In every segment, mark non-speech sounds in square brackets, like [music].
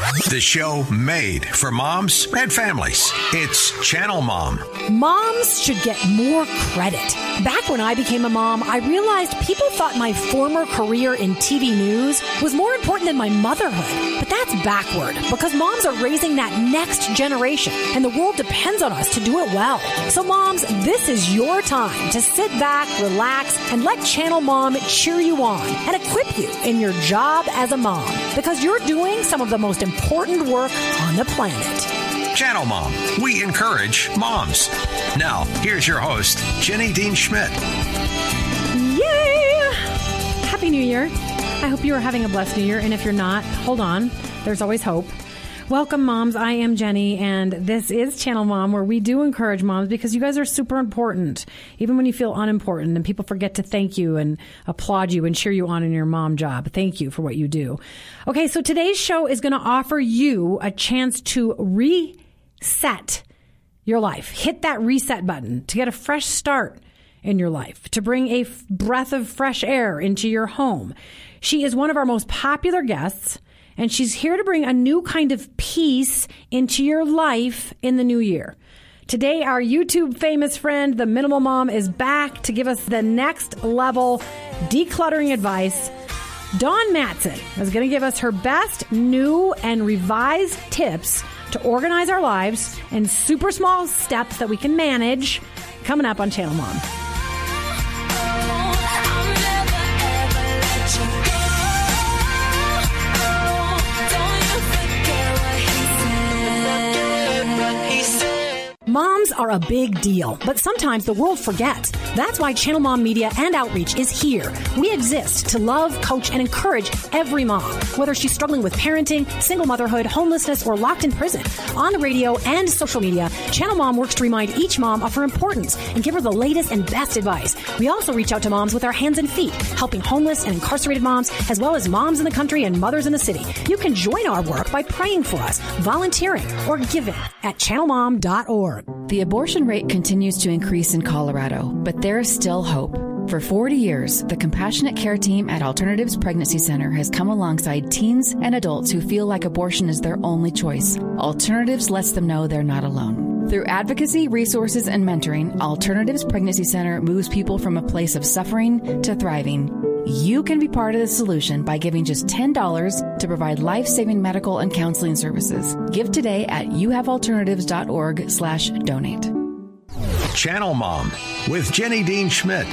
The show made for moms and families. It's Channel Mom. Moms should get more credit. Back when I became a mom, I realized people thought my former career in TV news was more important than my motherhood. But that's backward because moms are raising that next generation and the world depends on us to do it well. So moms, this is your time to sit back, relax, and let Channel Mom cheer you on and equip you in your job as a mom because you're doing some of the most important work on the planet. Channel Mom. We encourage moms. Now, here's your host, Jenny Dean Schmidt. Yay! Happy New Year. I hope you are having a blessed New Year. And if you're not, hold on. There's always hope. Welcome, moms. I am Jenny, and this is Channel Mom, where we do encourage moms because you guys are super important, even when you feel unimportant and people forget to thank you and applaud you and cheer you on in your mom job. Thank you for what you do. Okay, so today's show is going to offer you a chance to reset your life. Hit that reset button to get a fresh start in your life, to bring a breath of fresh air into your home. She is one of our most popular guests and she's here to bring a new kind of peace into your life in the new year. Today, our YouTube famous friend, the Minimal Mom, is back to give us the next level decluttering advice. Dawn Madsen is going to give us her best new and revised tips to organize our lives in super small steps that we can manage coming up on Channel Mom. Are a big deal, but sometimes the world forgets. That's why Channel Mom Media and Outreach is here. We exist to love, coach, and encourage every mom, whether she's struggling with parenting, single motherhood, homelessness, or locked in prison. On the radio and social media, Channel Mom works to remind each mom of her importance and give her the latest and best advice. We also reach out to moms with our hands and feet, helping homeless and incarcerated moms, as well as moms in the country and mothers in the city. You can join our work by praying for us, volunteering, or giving at channelmom.org. The abortion rate continues to increase in Colorado, but there is still hope. For 40 years, the Compassionate Care Team at Alternatives Pregnancy Center has come alongside teens and adults who feel like abortion is their only choice. Alternatives lets them know they're not alone. Through advocacy, resources, and mentoring, Alternatives Pregnancy Center moves people from a place of suffering to thriving. You can be part of the solution by giving just $10 to provide life-saving medical and counseling services. Give today at youhavealternatives.org slash donate. Channel Mom with Jenny Dean Schmidt.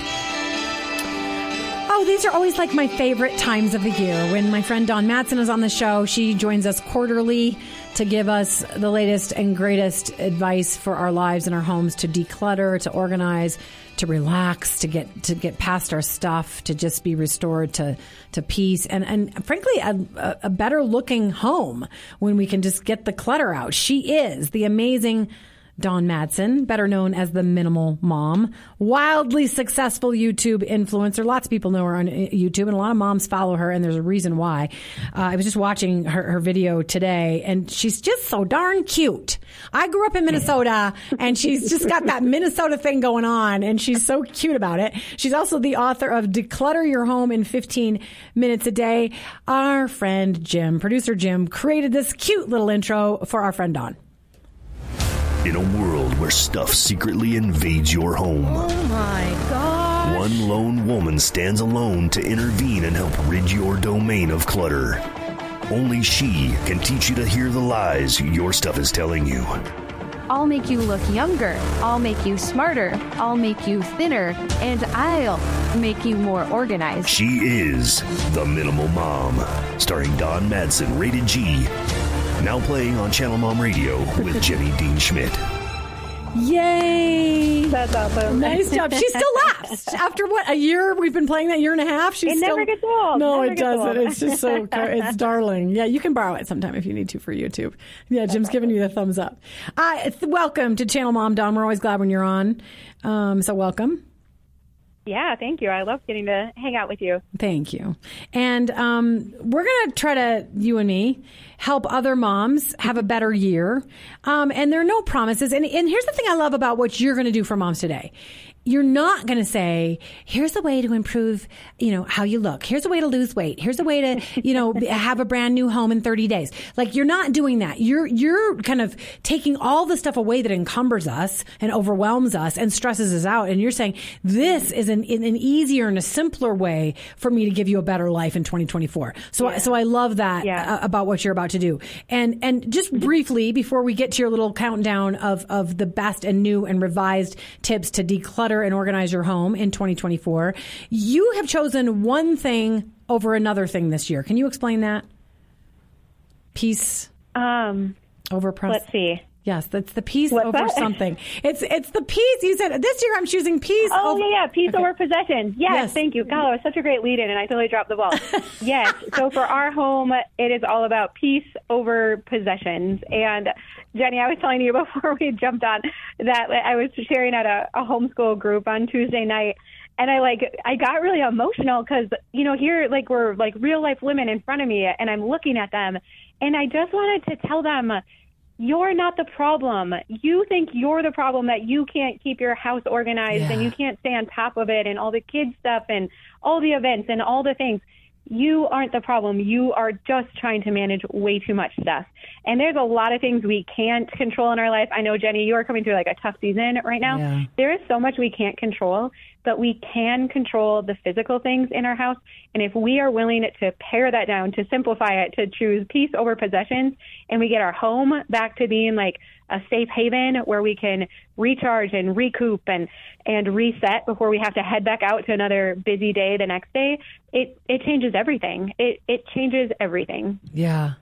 Oh, these are always like my favorite times of the year. When my friend Dawn Madsen is on the show, she joins us quarterly to give us the latest and greatest advice for our lives and our homes to declutter, to organize, to relax, to get to get past our stuff, to just be restored to to peace, and and frankly, a, a better looking home when we can just get the clutter out. She is the amazing. Dawn Madsen, better known as the Minimal Mom, wildly successful YouTube influencer. Lots of people know her on YouTube, and a lot of moms follow her, and there's a reason why. Uh, I was just watching her, her video today, and she's just so darn cute. I grew up in Minnesota, and she's just got that Minnesota thing going on, and she's so cute about it. She's also the author of Declutter Your Home in 15 Minutes a Day. Our friend Jim, producer Jim, created this cute little intro for our friend Dawn. In a world where stuff secretly invades your home, Oh my God. one lone woman stands alone to intervene and help rid your domain of clutter. Only she can teach you to hear the lies your stuff is telling you. I'll make you look younger. I'll make you smarter. I'll make you thinner. And I'll make you more organized. She is the Minimal Mom, starring Dawn Madsen, rated G. Now playing on Channel Mom Radio with Jenny Dean Schmidt. Yay! That's awesome. Nice job. She still laughs. After what, a year we've been playing that year and a half? She's It still, never gets old. No, Never it doesn't. old. It's just so, [laughs] it's darling. Yeah, you can borrow it sometime if you need to for YouTube. Yeah, Jim's giving you the thumbs up. Uh, welcome to Channel Mom, Dom. We're always glad when you're on. Um, so welcome. Yeah, thank you. I love getting to hang out with you. Thank you. And um, we're going to try to, you and me, help other moms have a better year. Um, and there are no promises. And, and here's the thing I love about what you're going to do for moms today you're not going to say, here's a way to improve, you know, how you look. Here's a way to lose weight. Here's a way to, you know, have a brand new home in 30 days. Like you're not doing that. You're, you're kind of taking all the stuff away that encumbers us and overwhelms us and stresses us out. And you're saying this is an, an easier and a simpler way for me to give you a better life in 2024. So, yeah. so I love that yeah. Uh, about what you're about to do. And, and just briefly before we get to your little countdown of, of the best and new and revised tips to declutter and organize your home in 2024. You have chosen one thing over another thing this year. Can you explain that? Peace um, over. Let's see. Yes, that's the peace What's over that? [laughs] something. It's it's the peace. You said this year I'm choosing peace. Oh over- yeah, yeah, peace okay. over possessions. Yes, yes, thank you. God, it was such a great lead in, and I totally dropped the ball. [laughs] yes, so for our home, it is all about peace over possessions. And Jenny, I was telling you [laughs] before we jumped on that I was sharing at a, a homeschool group on Tuesday night and I like I got really emotional because you know here like we're like real life women in front of me and I'm looking at them and I just wanted to tell them you're not the problem. You think you're the problem that you can't keep your house organized yeah. and you can't stay on top of it and all the kids stuff and all the events and all the things. You aren't the problem. You are just trying to manage way too much stuff. And there's a lot of things we can't control in our life. I know, Jenny, you are coming through like a tough season right now. Yeah. There is so much we can't control, but we can control the physical things in our house. And if we are willing to pare that down, to simplify it, to choose peace over possessions, and we get our home back to being like a safe haven where we can recharge and recoup and and reset before we have to head back out to another busy day the next day it it changes everything it it changes everything yeah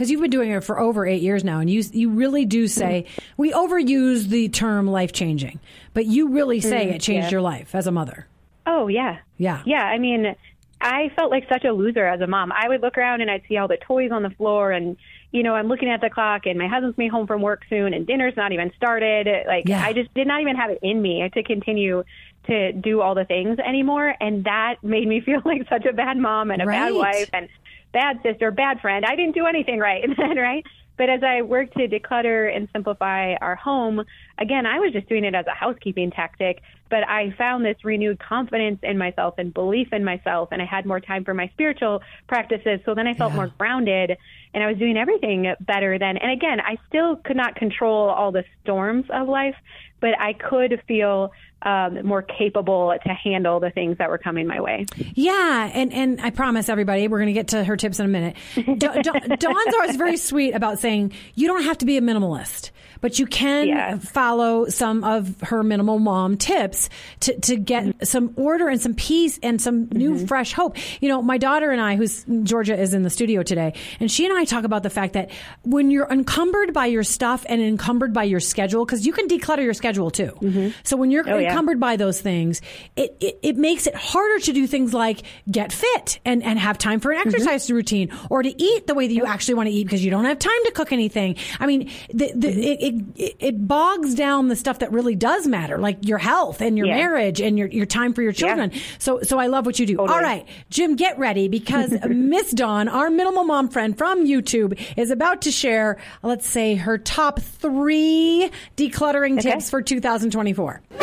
because you've been doing it for over eight years now, and you you really do say we overuse the term life changing, but you really say mm, it changed yeah. your life as a mother. Oh yeah, yeah, yeah. I mean, I felt like such a loser as a mom. I would look around and I'd see all the toys on the floor, and you know, I'm looking at the clock, and my husband's coming home from work soon, and dinner's not even started. Like, yeah. I just did not even have it in me to continue to do all the things anymore, and that made me [laughs] feel like such a bad mom and a right. bad wife and bad sister, bad friend. I didn't do anything right [laughs] then, right? But as I worked to declutter and simplify our home, again, I was just doing it as a housekeeping tactic, but I found this renewed confidence in myself and belief in myself, and I had more time for my spiritual practices. So then I felt yeah. more grounded, and I was doing everything better then. And again, I still could not control all the storms of life, but I could feel um, more capable to handle the things that were coming my way. Yeah, and and I promise everybody we're going to get to her tips in a minute. [laughs] Dawn's always very sweet about saying you don't have to be a minimalist but you can yeah. follow some of her minimal mom tips to, to get mm-hmm. some order and some peace and some new mm-hmm. fresh hope. You know, my daughter and I, who's Georgia is in the studio today, and she and I talk about the fact that when you're encumbered by your stuff and encumbered by your schedule, because you can declutter your schedule too. Mm-hmm. So when you're oh, encumbered yeah. by those things, it, it, it, makes it harder to do things like get fit and, and have time for an mm-hmm. exercise mm-hmm. routine or to eat the way that you actually want to eat because you don't have time to cook anything. I mean, the, the, mm-hmm. it, it, it bogs down the stuff that really does matter, like your health and your yeah. marriage and your, your time for your children. Yeah. So, so I love what you do. Totally. All right, Jim, get ready because [laughs] Miss Dawn, our minimal mom friend from YouTube, is about to share, let's say, her top three decluttering okay. tips for 2024. [laughs]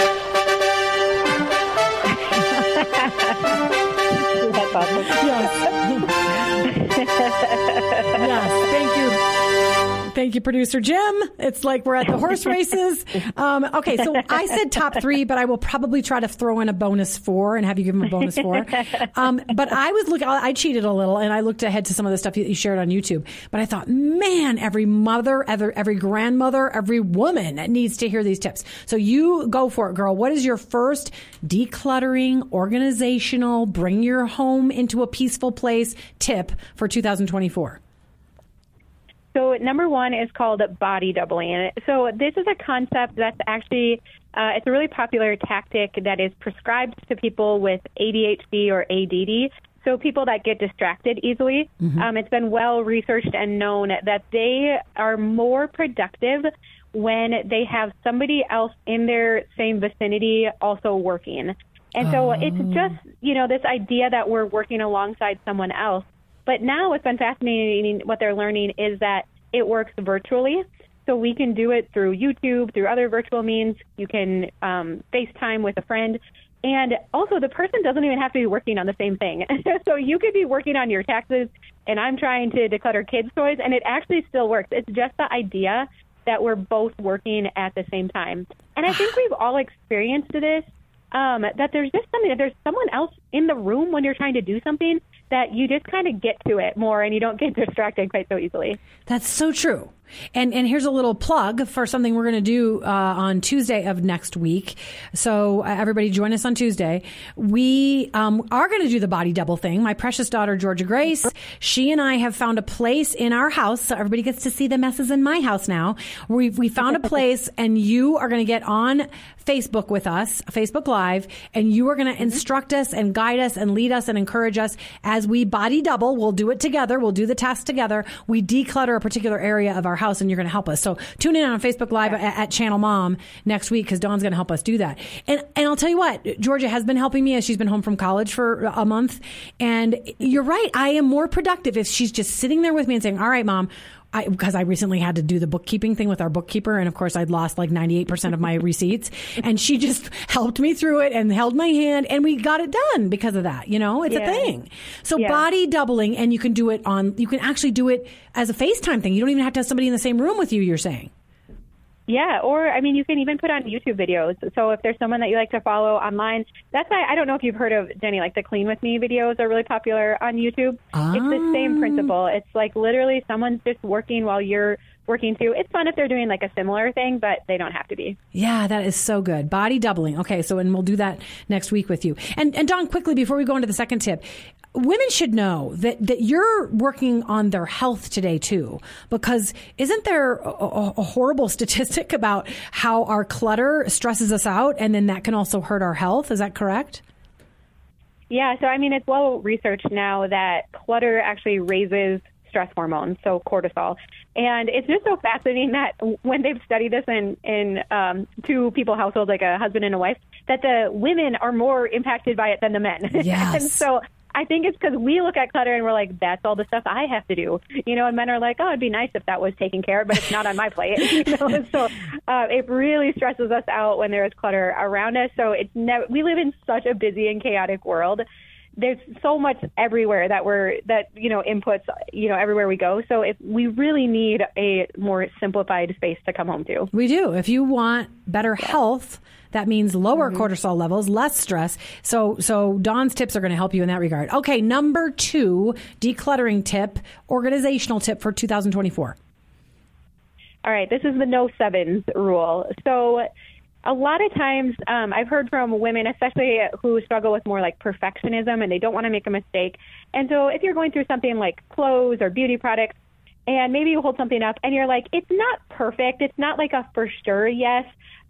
That's awesome. Yes. Thank you, producer Jim. It's like we're at the horse [laughs] races. Um, okay, so I said top three, but I will probably try to throw in a bonus four and have you give him a bonus four. Um, but I was looking, I cheated a little and I looked ahead to some of the stuff you shared on YouTube. But I thought, man, every mother, every, every grandmother, every woman needs to hear these tips. So you go for it, girl. What is your first decluttering, organizational, bring your home into a peaceful place tip for 2024? So number one is called body doubling. So this is a concept that's actually uh, it's a really popular tactic that is prescribed to people with ADHD or ADD. So people that get distracted easily. Mm-hmm. Um, it's been well researched and known that they are more productive when they have somebody else in their same vicinity also working. And so it's just, you know, this idea that we're working alongside someone else. But now what's been fascinating, what they're learning is that it works virtually. So we can do it through YouTube, through other virtual means. You can um, FaceTime with a friend. And also, the person doesn't even have to be working on the same thing. [laughs] so you could be working on your taxes, and I'm trying to declutter kids' toys, and it actually still works. It's just the idea that we're both working at the same time. And I think [sighs] we've all experienced this um, that there's just something that there's someone else in the room when you're trying to do something that you just kind of get to it more and you don't get [laughs] distracted quite so easily. That's so true. And and here's a little plug for something we're going to do uh, on Tuesday of next week. So uh, everybody join us on Tuesday. We um, are going to do the body double thing. My precious daughter Georgia Grace, she and I have found a place in our house, so everybody gets to see the messes in my house now. We we found a place, [laughs] and you are going to get on Facebook with us, Facebook Live, and you are going to instruct us and guide us and lead us and encourage us as we body double. We'll do it together. We'll do the task together. We declutter a particular area of our house and you're going to help us. So tune in on Facebook Live yeah. at, at, Channel Mom next week because Dawn's going to help us do that. And and I'll tell you what, Georgia has been helping me as she's been home from college for a month. And you're right, I am more productive if she's just sitting there with me and saying, "All right, Mom." Because I, I, recently had to do the bookkeeping thing with our bookkeeper, and of course I'd lost like ninety eight percent of my [laughs] receipts, and she just helped me through it and held my hand, and we got it done because of that. You know, it's yeah. a thing. So yeah. body doubling, and you can do it on. You can actually do it as a FaceTime thing. You don't even have to have somebody in the same room with you. You're saying. Yeah, or I mean, you can even put on YouTube videos. So if there's someone that you like to follow online, that's why I don't know if you've heard of Jenny, like the Clean with Me videos are really popular on YouTube. Ah. It's the same principle. It's like literally someone's just working while you're working too. It's fun if they're doing like a similar thing, but they don't have to be. Yeah, that is so good. Body doubling. Okay, so and we'll do that next week with you. And and Dawn, quickly before we go into the second tip, women should know that, that you're working on their health today too, because isn't there a, a, horrible [laughs] statistic about how our clutter stresses us out and then that can also hurt our health? Is that correct? Yeah, so I mean, it's well researched now that clutter actually raises stress hormones, so cortisol. And it's just so fascinating that when they've studied this in in um, two people households, like a husband and a wife, that the women are more impacted by it than the men. [laughs] Yes. and so I think it's because we look at clutter and we're like, that's all the stuff I have to do. You know, and men are like, oh, it'd be nice if that was taken care of, but it's not on my plate. [laughs] you know, so uh, it really stresses us out when there is clutter around us. So it's never, we live in such a busy and chaotic world. There's so much everywhere that we're that you know inputs you know everywhere we go. So if we really need a more simplified space to come home to, we do. If you want better health that means lower mm-hmm. cortisol levels, less stress. So, so Dawn's tips are going to help you in that regard. Okay, number two, decluttering tip, organizational tip for 2024. All right, this is the no sevens rule. So, a lot of times um, I've heard from women, especially who struggle with more like perfectionism and they don't want to make a mistake. And so, if you're going through something like clothes or beauty products, and maybe you hold something up and you're like, it's not perfect, it's not like a for sure yes,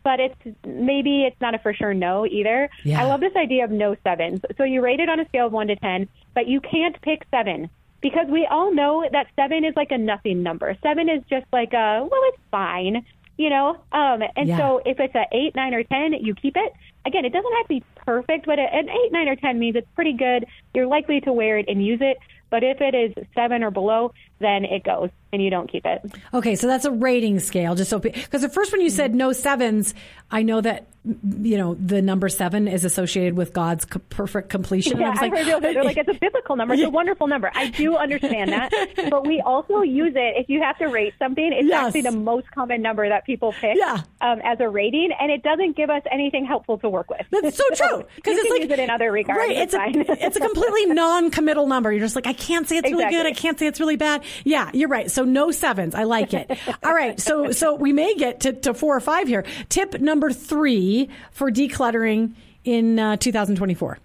but it's maybe it's not a for sure no either. Yeah. I love this idea of no sevens. So you rate it on a scale of one to 10, but you can't pick seven because we all know that seven is like a nothing number. Seven is just like a, well, it's fine, you know? Um, and yeah. so if it's a eight, nine, or 10, you keep it. Again, it doesn't have to be perfect, but an eight, nine, or 10 means it's pretty good. You're likely to wear it and use it. But if it is seven or below, then it goes and you don't keep it. Okay, so that's a rating scale. Just so because the first one you said no sevens, I know that you know the number seven is associated with God's co- perfect completion. Yeah, I like, heard they're like it's a biblical number. It's a [laughs] wonderful number. I do understand that, but we also use it if you have to rate something. It's yes. actually the most common number that people pick yeah. um, as a rating, and it doesn't give us anything helpful to work with. That's so true because it's like use it in other regards. Right, it's, it's a it's a completely [laughs] non-committal number. You're just like I can't say it's really good. I can't say it's really bad. Yeah, you're right. So no sevens. I like it. [laughs] All right. So so we may get to, to four or five here. Tip number three for decluttering in uh, 2024.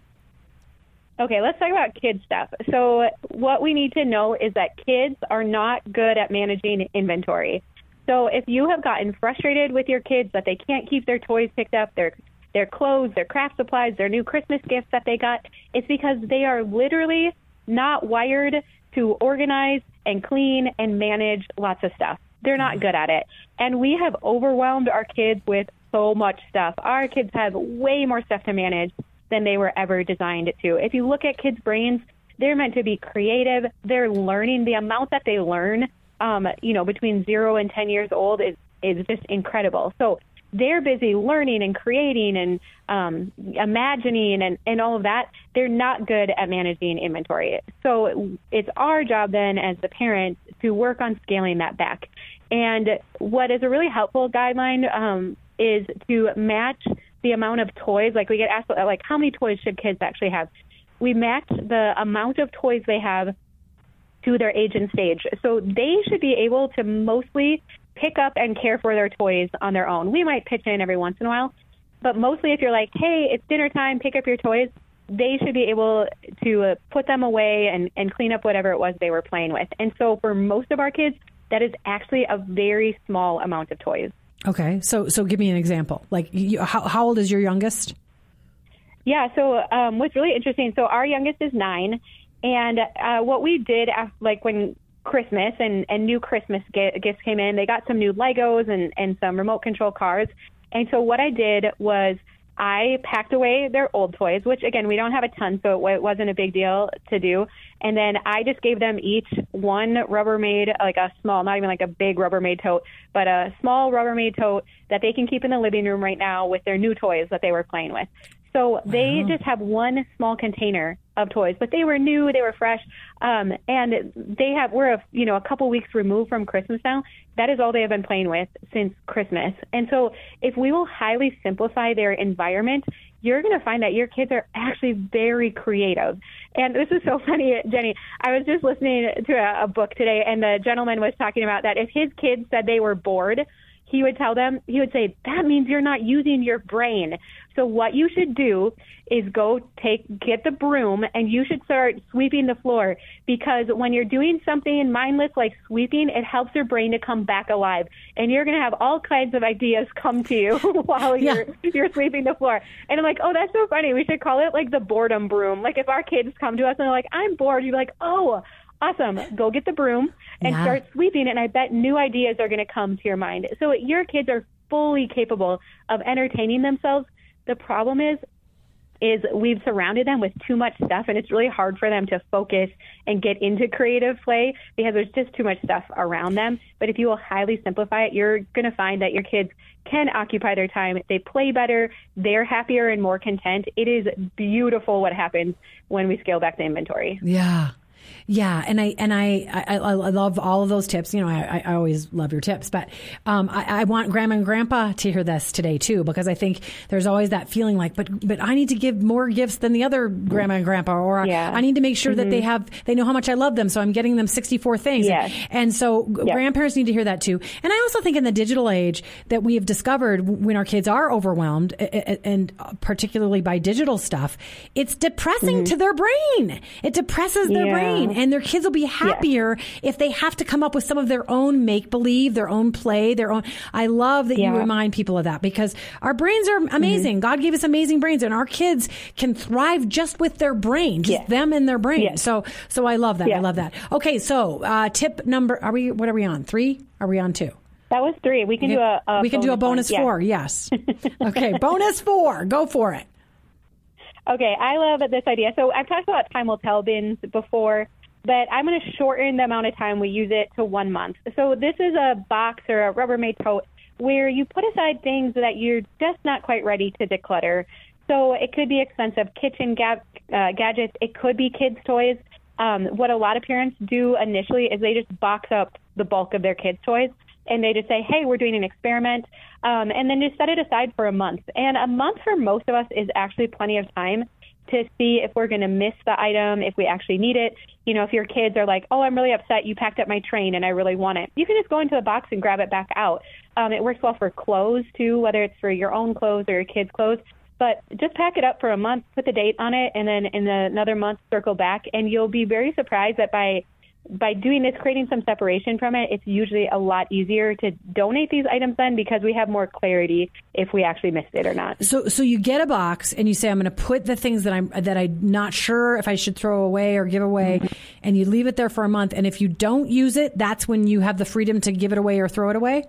Okay, let's talk about kid stuff. So, what we need to know is that kids are not good at managing inventory. So, if you have gotten frustrated with your kids that they can't keep their toys picked up, their their clothes, their craft supplies, their new Christmas gifts that they got, it's because they are literally not wired to organize and clean and manage lots of stuff. They're not good at it. And we have overwhelmed our kids with so much stuff. Our kids have way more stuff to manage than they were ever designed to. If you look at kids' brains, they're meant to be creative. They're learning the amount that they learn, um, you know, between zero and 10 years old is, is just incredible. So they're busy learning and creating and um, imagining and, and all of that. They're not good at managing inventory. So it's our job then as the parents to work on scaling that back. And what is a really helpful guideline um, is to match the amount of toys. Like we get asked, like how many toys should kids actually have? We match the amount of toys they have to their age and stage. So they should be able to mostly pick up and care for their toys on their own. We might pitch in every once in a while, but mostly if you're like, hey, it's dinner time, pick up your toys, they should be able to uh, put them away and, and clean up whatever it was they were playing with. And so for most of our kids, that is actually a very small amount of toys. Okay, so so give me an example. Like, you, how how old is your youngest? Yeah, so um, what's really interesting. So our youngest is nine, and uh, what we did, after, like when Christmas and, and new Christmas gifts came in. They got some new Legos and, and some remote control cars. And so what I did was I packed away their old toys, which again, we don't have a ton, so it wasn't a big deal to do. And then I just gave them each one Rubbermaid, like a small, not even like a big Rubbermaid tote, but a small Rubbermaid tote that they can keep in the living room right now with their new toys that they were playing with. So they wow. just have one small container of toys, but they were new, they were fresh, um, and they have we're a, you know a couple weeks removed from Christmas now. That is all they have been playing with since Christmas, and so if we will highly simplify their environment, you're going to find that your kids are actually very creative. And this is so [laughs] funny, Jenny. I was just listening to a, a book today, and the gentleman was talking about that if his kids said they were bored he would tell them, he would say, that means you're not using your brain. So what you should do is go take, get the broom and you should start sweeping the floor because when you're doing something mindless like sweeping, it helps your brain to come back alive. And you're going to have all kinds of ideas come to you [laughs] while you're, you're sweeping the floor. And I'm like, oh, that's so funny. We should call it like the boredom broom. Like if our kids come to us and they're like, I'm bored, you're like, oh, awesome. Go get the broom and yeah. start sweeping, and I bet new ideas are going to come to your mind. So your kids are fully capable of entertaining themselves. The problem is, is we've surrounded them with too much stuff, and it's really hard for them to focus and get into creative play because there's just too much stuff around them. But if you will highly simplify it, you're going to find that your kids can occupy their time. They play better. They're happier and more content. It is beautiful what happens when we scale back the inventory. Yeah. Yeah, and I and I, I, I love all of those tips. You know, I, I always love your tips, but um, I, I, want grandma and grandpa to hear this today too, because I think there's always that feeling like, but but I need to give more gifts than the other grandma and grandpa, or yeah. I need to make sure mm-hmm. that they mm-hmm. have they know how much I love them, so I'm getting them 64 things. Yes. And so grandparents need to hear that too. And I also think in the digital age that we have discovered when our kids are overwhelmed, and particularly by digital stuff, it's depressing mm-hmm. to their brain. It depresses their yeah. brain and their kids will be happier yes. if they have to come up with some of their own make believe, their own play, their own. I love that yeah. you remind people of that because our brains are amazing. Mm-hmm. God gave us amazing brains, and our kids can thrive just with their brain, just yes. them and their brain. Yes. So, so I love that. I love that. Okay, so uh, tip number. Are we? What are we on? Three? Are we on two? That was three. We can do a, a we can do a bonus one. four. Yes. [laughs] okay, bonus four. Go for it. Okay, I love this idea. So I've talked about time will tell bins before, but I'm going to shorten the amount of time we use it to one month. So this is a box or a Rubbermaid tote where you put aside things that you're just not quite ready to declutter. So it could be expensive kitchen ga- uh, gadgets. It could be kids' toys. Um, what a lot of parents do initially is they just box up the bulk of their kids' toys and they just say, hey, we're doing an experiment, um, and then just set it aside for a month. And a month for most of us is actually plenty of time to see if we're going to miss the item, if we actually need it. You know, if your kids are like, oh, I'm really upset you packed up my train and I really want it, you can just go into the box and grab it back out. Um, it works well for clothes too, whether it's for your own clothes or your kids' clothes. But just pack it up for a month, put the date on it, and then in the, another month circle back, and you'll be very surprised that by by doing this, creating some separation from it, it's usually a lot easier to donate these items then because we have more clarity if we actually missed it or not. So, so you get a box and you say, "I'm going to put the things that I'm that I'm not sure if I should throw away or give away," mm-hmm. and you leave it there for a month. And if you don't use it, that's when you have the freedom to give it away or throw it away.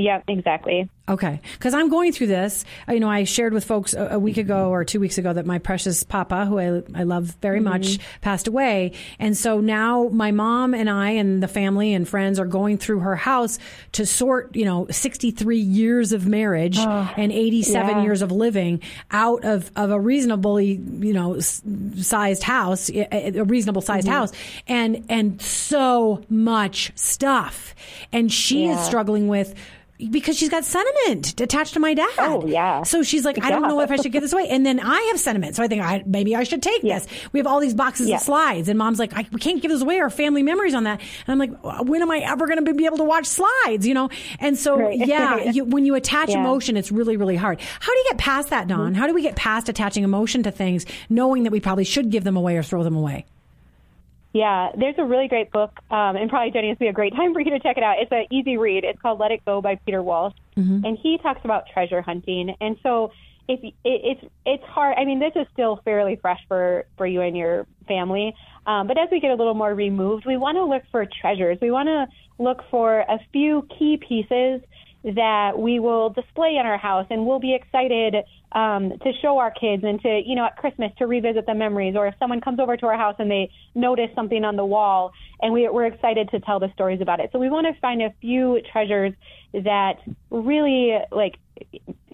Yeah, exactly. Okay, because I'm going through this. Uh, you know, I shared with folks a, a, week ago or two weeks ago that my precious papa, who I, I love very mm-hmm. much, passed away, and so now my mom and I and the family and friends are going through her house to sort, you know, 63 years of marriage oh, and 87 yeah. years of living out of of a reasonably, you know, sized house, a reasonable sized mm-hmm. house, and and so much stuff, and she yeah. is struggling with because she's got sentiment attached to my dad. Oh yeah. So she's like, I don't know if I should give this away. And then I have sentiment, so I think I, maybe I should take this. We have all these boxes of slides, and mom's like, we can't give this away. Our family memories on that. And I'm like, when am I ever going to be able to watch slides? You know. And so right. [laughs] yeah, you, when you attach yeah. emotion, it's really really hard. How do you get past that, Dawn? Mm-hmm. How do we get past attaching emotion to things, knowing that we probably should give them away or throw them away? Yeah, there's a really great book, um, and probably Jenny, this would be a great time for you to check it out. It's an easy read. It's called Let It Go by Peter Walsh, mm-hmm. and he talks about treasure hunting. And so, if it, it's it's hard. I mean, this is still fairly fresh for for you and your family. Um, but as we get a little more removed, we want to look for treasures. We want to look for a few key pieces that we will display in our house, and we'll be excited um, to show our kids and to, you know, at Christmas to revisit the memories, or if someone comes over to our house and they notice something on the wall, and we, we're excited to tell the stories about it. So we want to find a few treasures that really like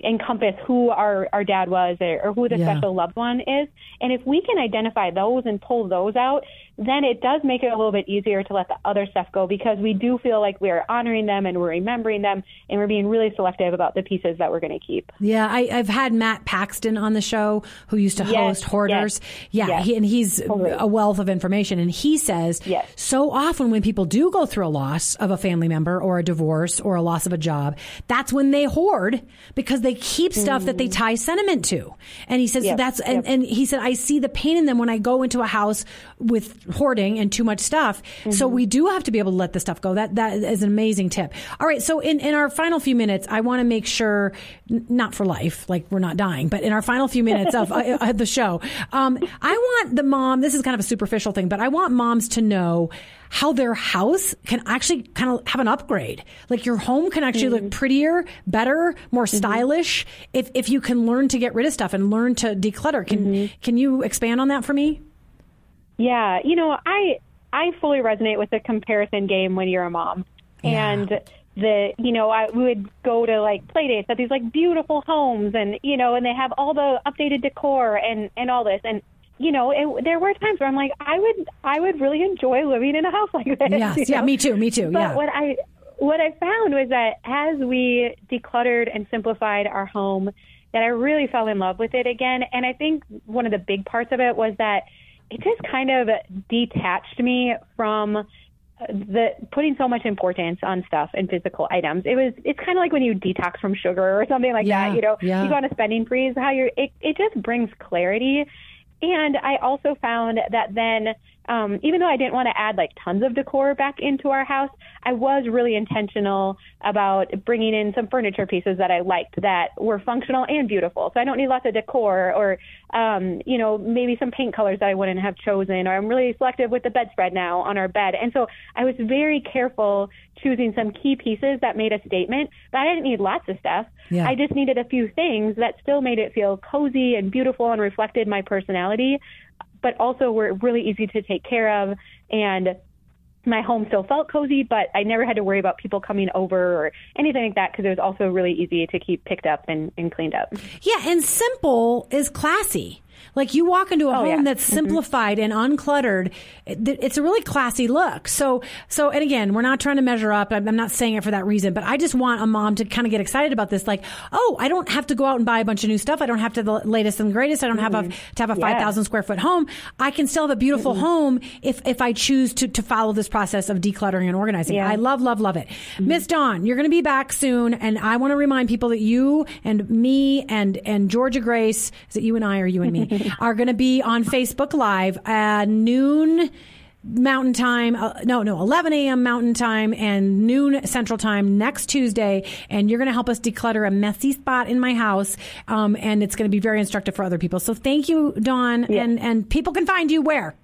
encompass who our, our dad was or, or who the yeah. special loved one is. And if we can identify those and pull those out, then it does make it a little bit easier to let the other stuff go because we do feel like we're honoring them and we're remembering them and we're being really selective about the pieces that we're going to keep. Yeah, I, have had Matt Paxton on the show who used to yes, host Hoarders. Yes, yeah, yes. He, and he's totally. a wealth of information. And he says so often when people do go through a loss of a family member or a divorce or a loss of a job, that's when they hoard because they keep stuff mm. that they mm. tie sentiment to. And he says yep. that's, and, yep. and he said, I see the pain in them when I go into a house with hoarding and too much stuff. Mm-hmm. So we do have to be able to let the stuff go. That that is an amazing tip. All right, so in, in our final few minutes, I want to make sure, n- not for life, like we're not dying, but in our final few minutes of [laughs] uh, uh, the show, um, I want the mom. This is kind of a superficial thing, but I want moms to know how their house can actually kind of have an upgrade. Like your home can actually mm-hmm. look prettier, better, more mm-hmm. stylish if if you can learn to get rid of stuff and learn to declutter. Can mm-hmm. can you expand on that for me? Yeah, you know, I I fully resonate with the comparison game when you're a mom. Yeah. And the you know I would go to like play dates at these like beautiful homes and you know and they have all the updated decor and and all this and you know it, there were times where I'm like I would I would really enjoy living in a house [laughs] like this. Yes, yeah, know? me too, me too. But yeah. what I what I found was that as we decluttered and simplified our home, that I really fell in love with it again. And I think one of the big parts of it was that it just kind of detached me from uh, the putting so much importance on stuff and physical items. It was it's kind of like when you detox from sugar or something like yeah, that. You know, yeah. you go on a spending freeze. How you're it it just brings clarity. And I also found that then um, even though I didn't want to add like tons of decor back into our house, I was really intentional about bringing in some furniture pieces that I liked that were functional and beautiful. So I don't need lots of decor or, um, you know, maybe some paint colors that I wouldn't have chosen. Or I'm really selective with the bedspread now on our bed. And so I was very careful choosing some key pieces that made a statement. But I didn't need lots of stuff. Yeah. I just needed a few things that still made it feel cozy and beautiful and reflected my personality but also were really easy to take care of. And my home still felt cozy, but I never had to worry about people coming over or anything like that because it was also really easy to keep picked up and, and cleaned up. Yeah, and simple is classy. Like you walk into a oh, home yeah. that's mm-hmm. simplified mm-hmm. and uncluttered, it's a really classy look. So, so, and again, we're not trying to measure up. I'm not saying it for that reason, but I just want a mom to kind of get excited about this. Like, oh, I don't have to go out and buy a bunch of new stuff. I don't have to the latest and greatest. I don't mm-hmm. have a, to have a 5,000 square foot home. I can still have a beautiful mm-hmm. home if, if I choose to, to follow this process of decluttering and organizing. Yeah. I love, love, love it. Mm-hmm. Miss Dawn, you're going to be back soon. And I want to remind people that you and me and, and Georgia Grace, is it you and I or you and me? [laughs] are going to be on Facebook Live at noon. Mountain Time, uh, no, no, 11 a.m. Mountain Time and noon Central Time next Tuesday. And you're going to help us declutter a messy spot in my house. Um, and it's going to be very instructive for other people. So thank you, Dawn. And, and people can find you where?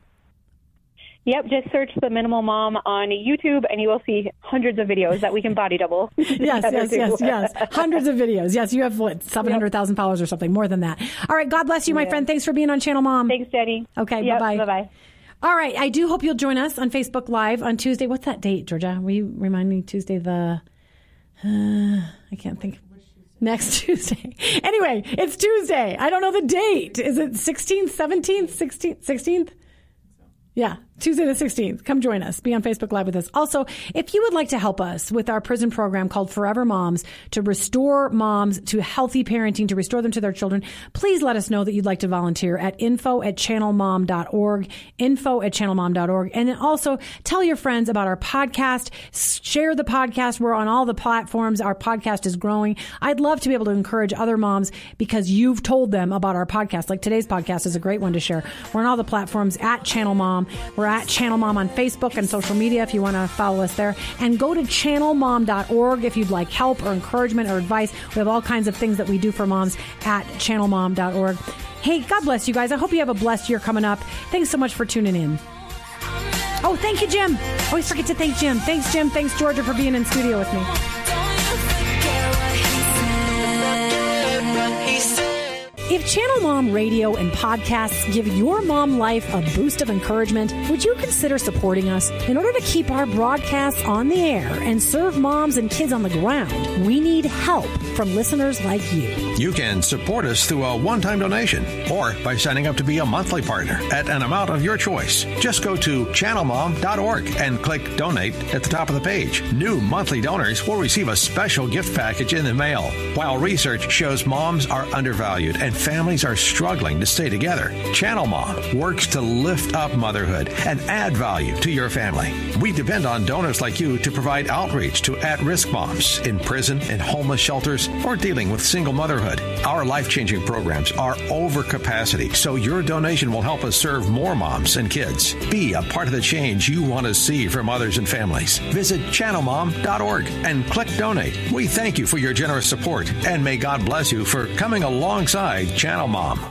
Yep, just search the Minimal Mom on YouTube, and you will see hundreds of videos that we can body double. [laughs] yes, yes, yes, yes. Hundreds of videos. Yes, you have what seven hundred thousand followers or something more than that. All right, God bless you, my yeah. friend. Thanks for being on Channel Mom. Thanks, Jenny. Okay, yep, bye bye. Bye bye. All right, I do hope you'll join us on Facebook Live on Tuesday. What's that date, Georgia? Will you remind me? Tuesday the. Uh, I can't think next [laughs] Tuesday. Anyway, it's Tuesday. I don't know the date. Is it 16th, 17th, 16th, 16th? Yeah, Tuesday the 16th. Come join us. Be on Facebook Live with us. Also, if you would like to help us with our prison program called Forever Moms to restore moms to healthy parenting, to restore them to their children, please let us know that you'd like to volunteer at info at channelmom.org, info at channelmom.org. And then also tell your friends about our podcast. Share the podcast. We're on all the platforms. Our podcast is growing. I'd love to be able to encourage other moms because you've told them about our podcast. Like today's podcast is a great one to share. We're on all the platforms at Channel Mom. We're at Channel Mom on Facebook and social media if you want to follow us there. And go to channelmom.org if you'd like help or encouragement or advice. We have all kinds of things that we do for moms at channelmom.org. Hey, God bless you guys. I hope you have a blessed year coming up. Thanks so much for tuning in. Oh, thank you, Jim. Always forget to thank Jim. Thanks, Jim. Thanks, Georgia, for being in studio with me. If Channel Mom radio and podcasts give your mom life a boost of encouragement, would you consider supporting us? In order to keep our broadcasts on the air and serve moms and kids on the ground, we need help from listeners like you. You can support us through a one time donation or by signing up to be a monthly partner at an amount of your choice. Just go to channelmom.org and click donate at the top of the page. New monthly donors will receive a special gift package in the mail. While research shows moms are undervalued and families are struggling to stay together, Channel Mom works to lift up motherhood and add value to your family. We depend on donors like you to provide outreach to at risk moms in prison and homeless shelters or dealing with single motherhood. Our life changing programs are over capacity, so your donation will help us serve more moms and kids. Be a part of the change you want to see for mothers and families. Visit channelmom.org and click donate. We thank you for your generous support and may God bless you for coming alongside Channel Mom.